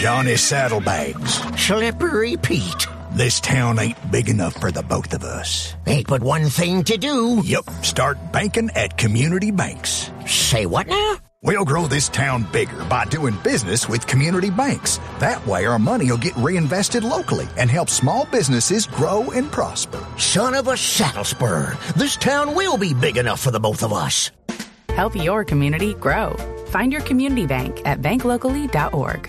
Johnny Saddlebags. Slippery Pete. This town ain't big enough for the both of us. Ain't but one thing to do. Yep, start banking at community banks. Say what now? We'll grow this town bigger by doing business with community banks. That way our money will get reinvested locally and help small businesses grow and prosper. Son of a saddle spur. This town will be big enough for the both of us. Help your community grow. Find your community bank at banklocally.org.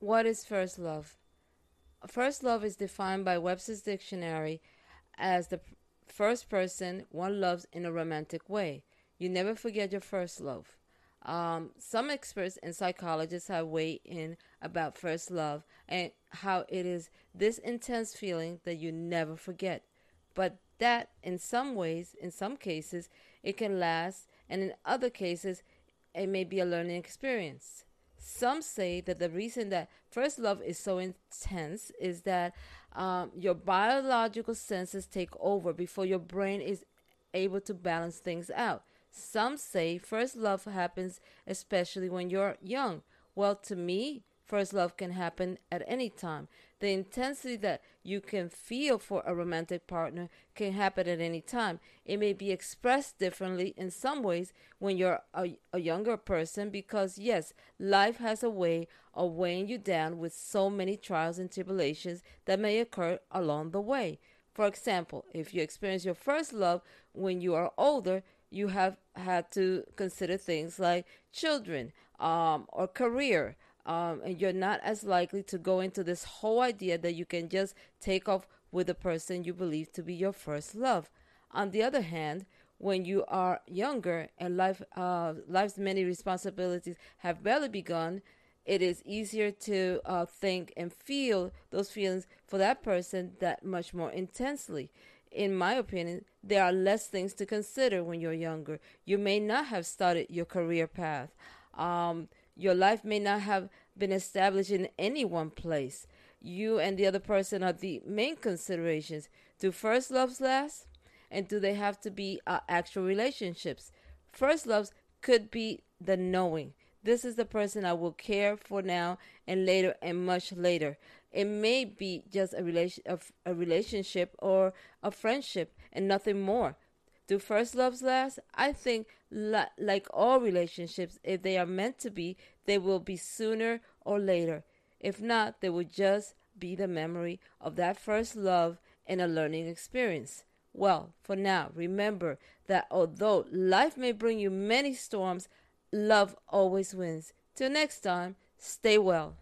What is first love? First love is defined by Webster's dictionary as the first person one loves in a romantic way. You never forget your first love. Um, some experts and psychologists have weighed in about first love and how it is this intense feeling that you never forget, but that in some ways, in some cases, it can last, and in other cases, it may be a learning experience. Some say that the reason that first love is so intense is that um, your biological senses take over before your brain is able to balance things out. Some say first love happens especially when you're young. Well, to me, first love can happen at any time. The intensity that you can feel for a romantic partner can happen at any time. It may be expressed differently in some ways when you're a, a younger person because, yes, life has a way of weighing you down with so many trials and tribulations that may occur along the way. For example, if you experience your first love when you are older, you have had to consider things like children um, or career um, and you're not as likely to go into this whole idea that you can just take off with the person you believe to be your first love. On the other hand, when you are younger and life uh, life's many responsibilities have barely begun, it is easier to uh, think and feel those feelings for that person that much more intensely. In my opinion, there are less things to consider when you're younger. You may not have started your career path. Um, your life may not have been established in any one place. You and the other person are the main considerations. Do first loves last? And do they have to be uh, actual relationships? First loves could be the knowing. This is the person I will care for now and later and much later. It may be just a relation, a, a relationship or a friendship and nothing more. Do first loves last? I think, like all relationships, if they are meant to be, they will be sooner or later. If not, they will just be the memory of that first love and a learning experience. Well, for now, remember that although life may bring you many storms, love always wins. Till next time, stay well.